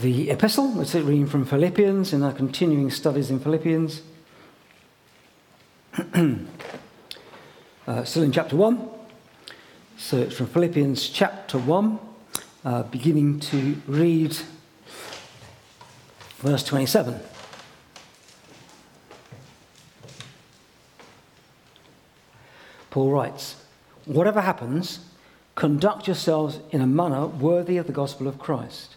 the epistle. We're reading from Philippians in our continuing studies in Philippians. uh, still in chapter 1. So it's from Philippians chapter 1, uh, beginning to read verse 27. Paul writes, Whatever happens, conduct yourselves in a manner worthy of the gospel of Christ.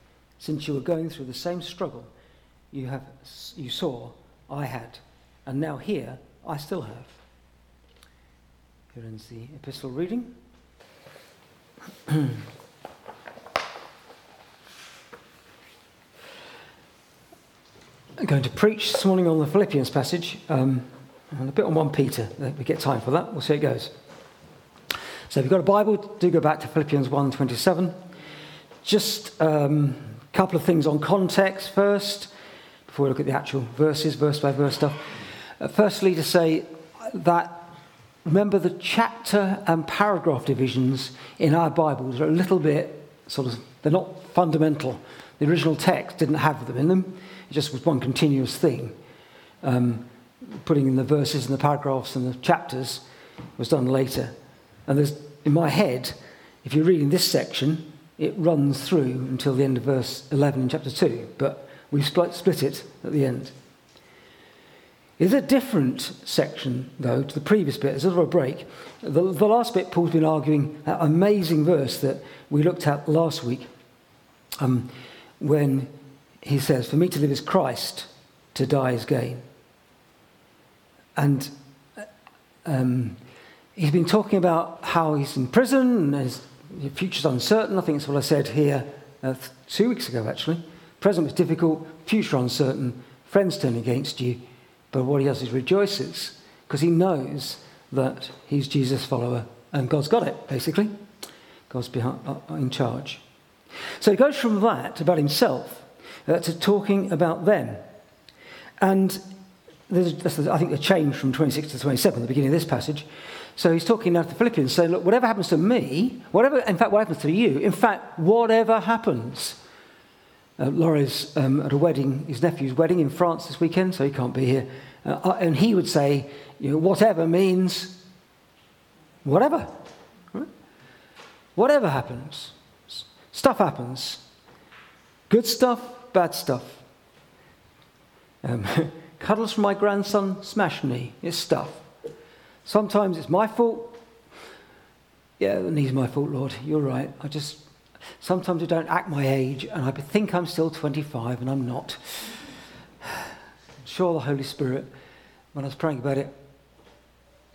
since you were going through the same struggle you, have, you saw I had, and now here I still have. Here ends the epistle reading. I'm going to preach this morning on the Philippians passage um, and a bit on 1 Peter. We get time for that. We'll see how it goes. So if you've got a Bible, do go back to Philippians 1.27. Just a couple of things on context first, before we look at the actual verses, verse by verse stuff. Uh, firstly, to say that remember the chapter and paragraph divisions in our Bibles are a little bit sort of, they're not fundamental. The original text didn't have them in them, it just was one continuous thing. Um, putting in the verses and the paragraphs and the chapters was done later. And there's, in my head, if you're reading this section, it runs through until the end of verse 11 in chapter 2, but we split, split it at the end. It's a different section, though, to the previous bit. There's a little break. The, the last bit, Paul's been arguing that amazing verse that we looked at last week um, when he says, For me to live is Christ, to die is gain. And um, he's been talking about how he's in prison and his future's uncertain. I think that's what I said here uh, two weeks ago, actually. Present was difficult, future uncertain, friends turn against you. But what he does is rejoices because he knows that he's Jesus' follower and God's got it, basically. God's behind, uh, in charge. So he goes from that about himself uh, to talking about them. And there's, I think, a change from 26 to 27 the beginning of this passage. So he's talking now to the Philippians, saying, Look, whatever happens to me, whatever, in fact, what happens to you, in fact, whatever happens. Uh, Laurie's um, at a wedding, his nephew's wedding in France this weekend, so he can't be here. Uh, uh and he would say, you know, whatever means whatever. Right? Whatever happens. Stuff happens. Good stuff, bad stuff. Um, cuddles from my grandson, smash me, It's stuff. Sometimes it's my fault. Yeah, the knee's my fault, Lord. You're right. I just, sometimes I don't act my age and I think I'm still 25 and I'm not. I'm sure the Holy Spirit, when I was praying about it,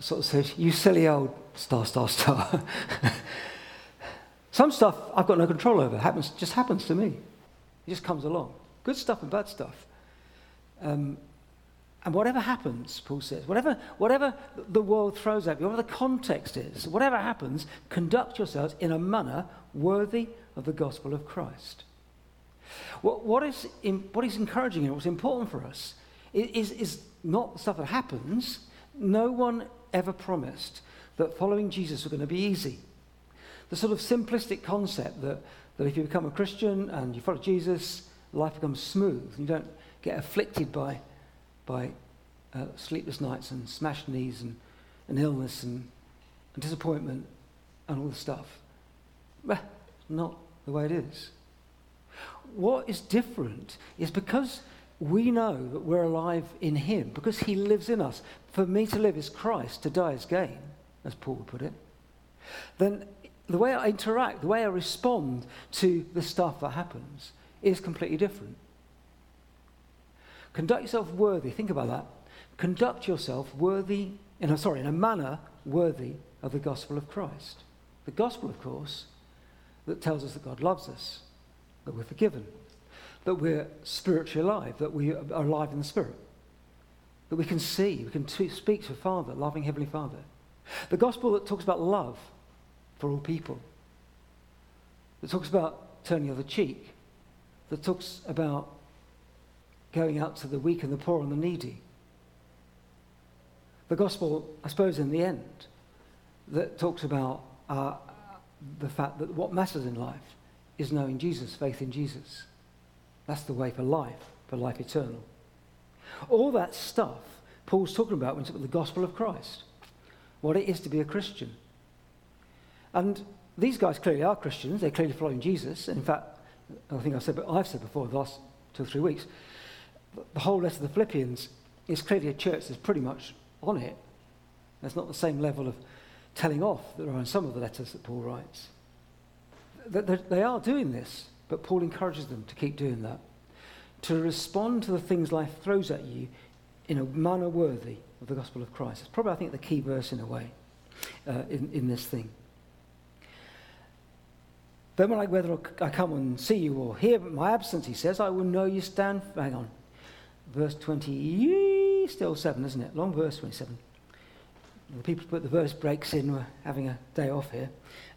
sort of said, You silly old star, star, star. Some stuff I've got no control over. It happens, just happens to me. It just comes along. Good stuff and bad stuff. Um, and whatever happens, Paul says, whatever, whatever the world throws at you, whatever the context is, whatever happens, conduct yourselves in a manner worthy of the gospel of Christ. What, what, is, in, what is encouraging and what's important for us is, is not the stuff that happens. No one ever promised that following Jesus was going to be easy. The sort of simplistic concept that, that if you become a Christian and you follow Jesus, life becomes smooth. You don't get afflicted by by uh, sleepless nights and smashed knees and, and illness and, and disappointment and all the stuff. Well, not the way it is. What is different is because we know that we're alive in Him, because He lives in us. For me to live is Christ, to die is gain, as Paul would put it. Then the way I interact, the way I respond to the stuff that happens is completely different. Conduct yourself worthy. Think about that. Conduct yourself worthy, in a, sorry, in a manner worthy of the gospel of Christ. The gospel, of course, that tells us that God loves us, that we're forgiven, that we're spiritually alive, that we are alive in the Spirit, that we can see, we can t- speak to Father, loving Heavenly Father. The gospel that talks about love for all people, that talks about turning the other cheek, that talks about going out to the weak and the poor and the needy. The gospel, I suppose, in the end, that talks about uh, the fact that what matters in life is knowing Jesus, faith in Jesus. That's the way for life, for life eternal. All that stuff Paul's talking about when he's about the gospel of Christ, what it is to be a Christian. And these guys clearly are Christians, they're clearly following Jesus. In fact, I think I've said, but I've said before the last two or three weeks, the whole letter of the Philippians is clearly a church that's pretty much on it. There's not the same level of telling off that are in some of the letters that Paul writes. They are doing this, but Paul encourages them to keep doing that. To respond to the things life throws at you in a manner worthy of the gospel of Christ. It's probably, I think, the key verse in a way uh, in, in this thing. Then when I, whether I come and see you or hear my absence, he says, I will know you stand. Hang on. Verse 20, still 7, isn't it? Long verse 27. The people put the verse breaks in, we're having a day off here.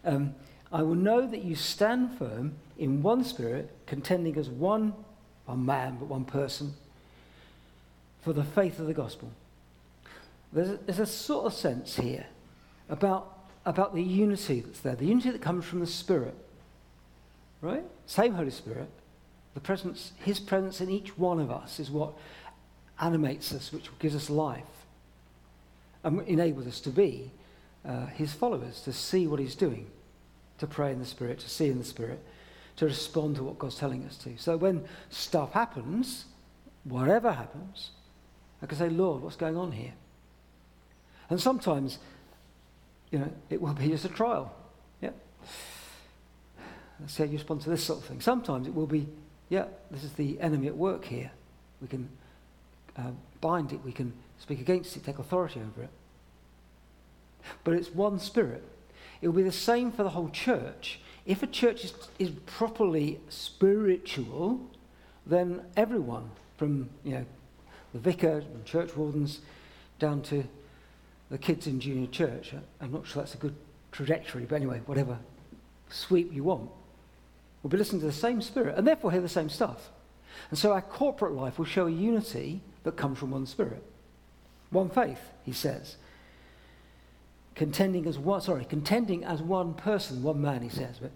Um, I will know that you stand firm in one spirit, contending as one, one man, but one person, for the faith of the gospel. There's a, there's a sort of sense here about, about the unity that's there, the unity that comes from the Spirit. Right? Same Holy Spirit. The presence, His presence in each one of us is what animates us, which gives us life and enables us to be uh, His followers, to see what He's doing, to pray in the Spirit, to see in the Spirit, to respond to what God's telling us to. So when stuff happens, whatever happens, I can say, Lord, what's going on here? And sometimes, you know, it will be just a trial. Yeah. Let's see how you respond to this sort of thing. Sometimes it will be, yeah, this is the enemy at work here. We can uh, bind it, we can speak against it, take authority over it. But it's one spirit. It will be the same for the whole church. If a church is, is properly spiritual, then everyone, from you know, the vicar and church wardens down to the kids in junior church, I'm not sure that's a good trajectory, but anyway, whatever sweep you want, will be listening to the same spirit and therefore hear the same stuff. And so our corporate life will show a unity that comes from one spirit. One faith, he says. Contending as one, sorry, contending as one person, one man, he says, but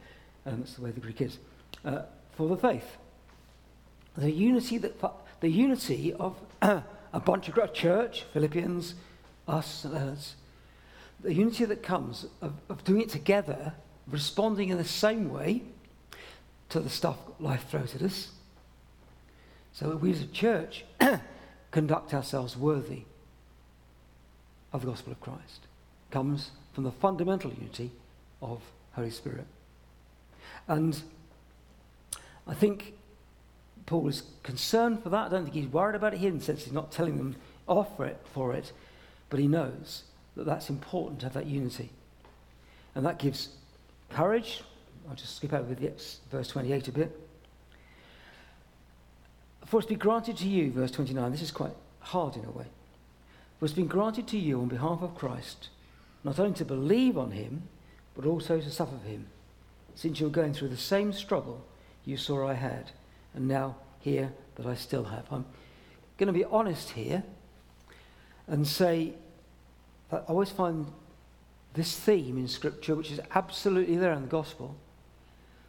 um, that's the way the Greek is, uh, for the faith. The unity that, the unity of a bunch of church, Philippians, us, and. The unity that comes of, of doing it together, responding in the same way to the stuff life throws at us. So we as a church conduct ourselves worthy of the gospel of Christ comes from the fundamental unity of Holy Spirit. And I think Paul is concerned for that. I don't think he's worried about it here in the sense he's not telling them off for it, for it but he knows that that's important to have that unity. And that gives courage. I'll just skip over verse 28 a bit. For it's been granted to you, verse 29, this is quite hard in a way. For it's been granted to you on behalf of Christ not only to believe on him, but also to suffer for him, since you're going through the same struggle you saw I had, and now hear that I still have. I'm going to be honest here and say that I always find this theme in Scripture, which is absolutely there in the Gospel,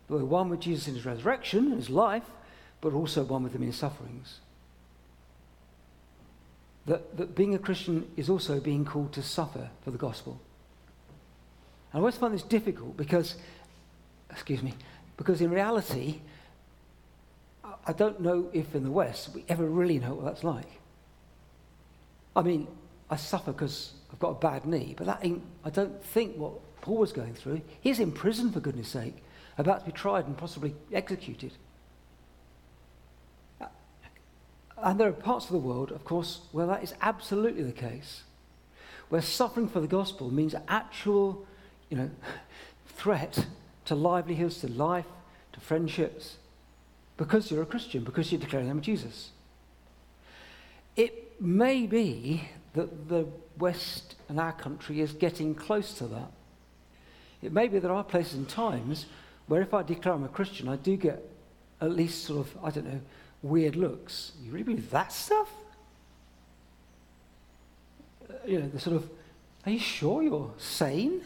that we're one with Jesus in his resurrection, his life, but also one with him in his sufferings that, that being a Christian is also being called to suffer for the gospel. And I always find this difficult because, excuse me, because in reality, I don't know if in the West we ever really know what that's like. I mean, I suffer because I've got a bad knee, but that ain't, I don't think what Paul was going through. He's in prison, for goodness sake, about to be tried and possibly executed. Uh, and there are parts of the world, of course, where that is absolutely the case, where suffering for the gospel means actual, you know, threat to livelihoods, to life, to friendships. because you're a Christian, because you're declaring the name of Jesus. It may be that the West and our country is getting close to that. It may be there are places and times where if I declare I'm a Christian, I do get at least sort of, I don't know, weird looks. You really believe that stuff? Uh, you know, the sort of, are you sure you're sane?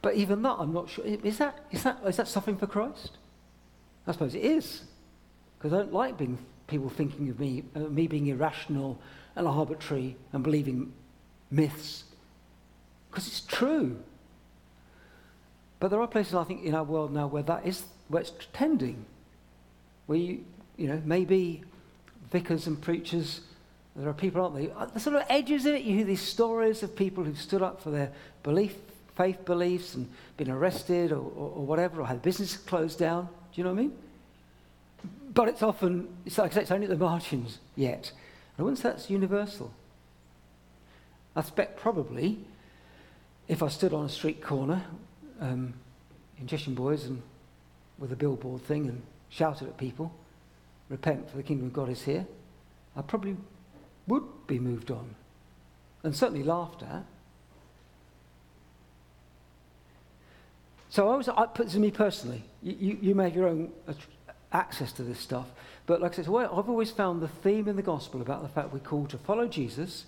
But even that, I'm not sure. Is that, is that, is that suffering for Christ? I suppose it is. Because I don't like being, people thinking of me, uh, me being irrational and arbitrary and believing myths. Because it's true. But there are places, I think, in our world now where that is, where it's tending. Where you, you know, maybe vicars and preachers, there are people, aren't they? Uh, the sort of edges of it, you hear these stories of people who've stood up for their belief, faith beliefs and been arrested or, or, or whatever, or had business closed down. Do you know what I mean? But it's often, it's like I say, it's only at the margins yet. And once that's universal, I expect probably if I stood on a street corner um, in Boys and with a billboard thing and shouted at people, repent for the kingdom of God is here, I probably would be moved on and certainly laughed at. So I was, I put this to me personally. You, you, you may have your own access to this stuff. But like I said, I've always found the theme in the gospel about the fact we're called to follow Jesus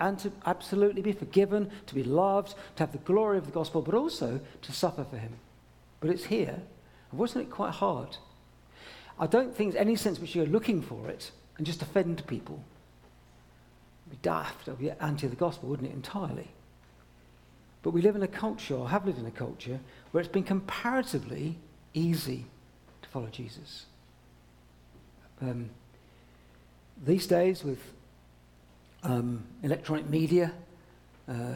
and to absolutely be forgiven, to be loved, to have the glory of the gospel, but also to suffer for him. But it's here. Wasn't it quite hard? I don't think there's any sense which you're looking for it and just offend people. It'd be daft, it'd be anti the gospel, wouldn't it, entirely? But we live in a culture, or have lived in a culture, where it's been comparatively easy to follow Jesus. Um, these days, with um, electronic media, uh,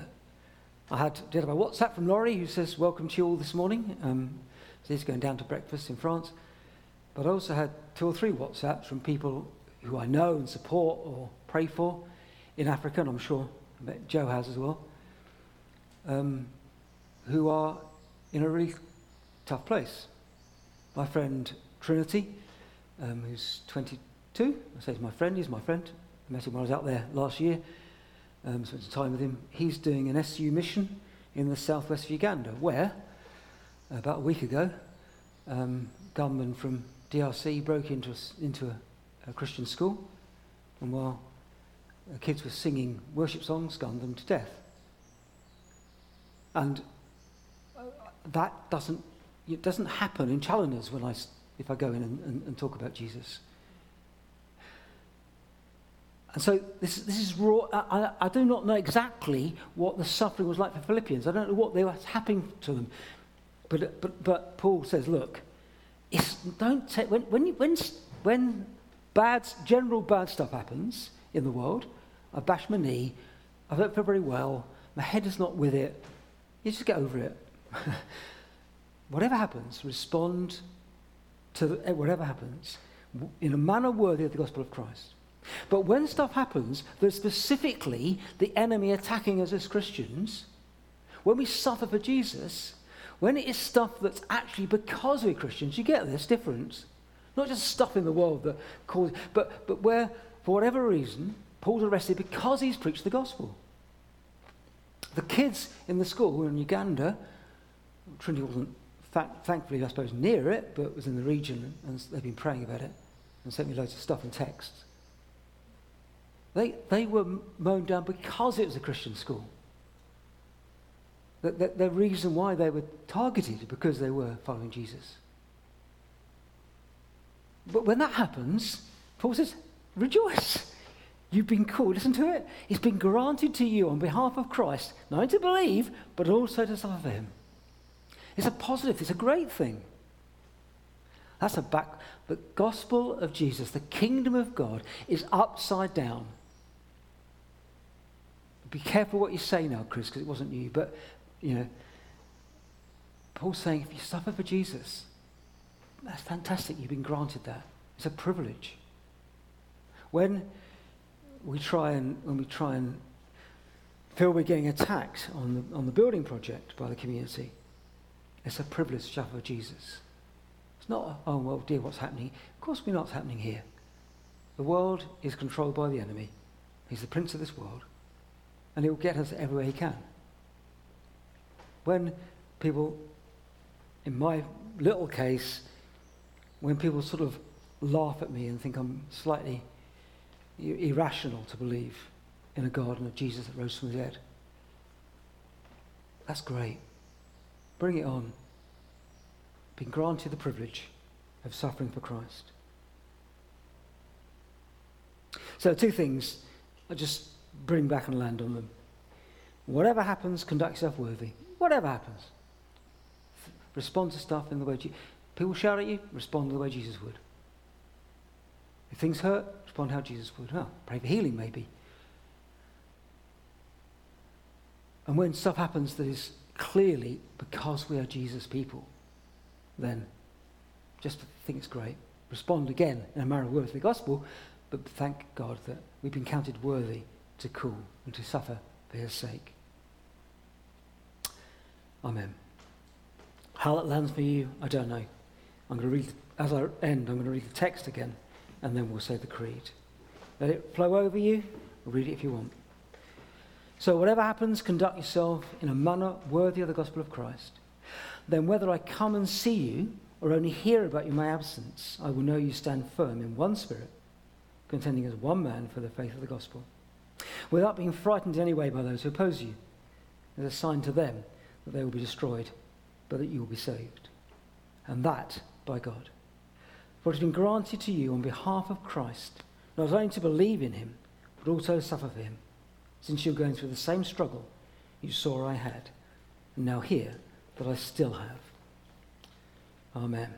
I had did a WhatsApp from Laurie who says, "Welcome to you all this morning." Um, so he's going down to breakfast in France. But I also had two or three WhatsApps from people who I know and support or pray for in Africa, and I'm sure Joe has as well um, who are in a really tough place. My friend Trinity, um, who's 22, I say he's my friend, he's my friend. Met him when I was out there last year, um, spent some time with him. He's doing an SU mission in the southwest of Uganda, where, about a week ago, um, gunmen from DRC broke into a, into a, a Christian school, and while kids were singing worship songs, gunned them to death. And uh, that doesn't, it doesn't happen in Challoners when I, if I go in and, and, and talk about Jesus. And so this, this is raw. I, I, do not know exactly what the suffering was like for Philippians. I don't know what they were happening to them. But, but, but Paul says, look, don't take, when, when, when, when bad, general bad stuff happens in the world, I bash my knee, I don't feel very well, my head is not with it, you just get over it. whatever happens, respond to the, whatever happens in a manner worthy of the gospel of Christ. But when stuff happens that's specifically the enemy attacking us as Christians, when we suffer for Jesus, when it is stuff that's actually because we're Christians, you get this difference. Not just stuff in the world that causes, but, but where, for whatever reason, Paul's arrested because he's preached the gospel. The kids in the school in Uganda. Trinity wasn't, thankfully, I suppose, near it, but was in the region, and they've been praying about it and sent me loads of stuff and texts. They, they were mown down because it was a Christian school. The, the, the reason why they were targeted because they were following Jesus. But when that happens, Paul says, rejoice. You've been called, listen to it. It's been granted to you on behalf of Christ, not only to believe, but also to suffer for him. It's a positive, it's a great thing. That's a back. The gospel of Jesus, the kingdom of God, is upside down. Be careful what you say now, Chris, because it wasn't you. But, you know, Paul's saying if you suffer for Jesus, that's fantastic. You've been granted that. It's a privilege. When we try and, when we try and feel we're getting attacked on the, on the building project by the community, it's a privilege to suffer for Jesus. It's not, oh, well, dear, what's happening? Of course, we know what's happening here. The world is controlled by the enemy. He's the prince of this world. And he will get us everywhere he can. When people, in my little case, when people sort of laugh at me and think I'm slightly irrational to believe in a God and a Jesus that rose from the dead, that's great. Bring it on. Being granted the privilege of suffering for Christ. So, two things. I just bring back and land on them. Whatever happens, conduct yourself worthy. Whatever happens. Respond to stuff in the way Je- people shout at you, respond the way Jesus would. If things hurt, respond how Jesus would. Oh, pray for healing, maybe. And when stuff happens that is clearly because we are Jesus' people, then just think it's great. Respond again in a manner worthy of the gospel, but thank God that we've been counted worthy to cool and to suffer for his sake. Amen. How that lands for you, I don't know. I'm going to read, as I end, I'm going to read the text again, and then we'll say the creed. Let it flow over you. Read it if you want. So, whatever happens, conduct yourself in a manner worthy of the gospel of Christ. Then, whether I come and see you or only hear about you in my absence, I will know you stand firm in one spirit, contending as one man for the faith of the gospel, without being frightened in any way by those who oppose you, as a sign to them that they will be destroyed, but that you will be saved. And that by God. For it has been granted to you on behalf of Christ, not only to believe in him, but also suffer for him since you're going through the same struggle you saw I had, and now hear that I still have. Amen.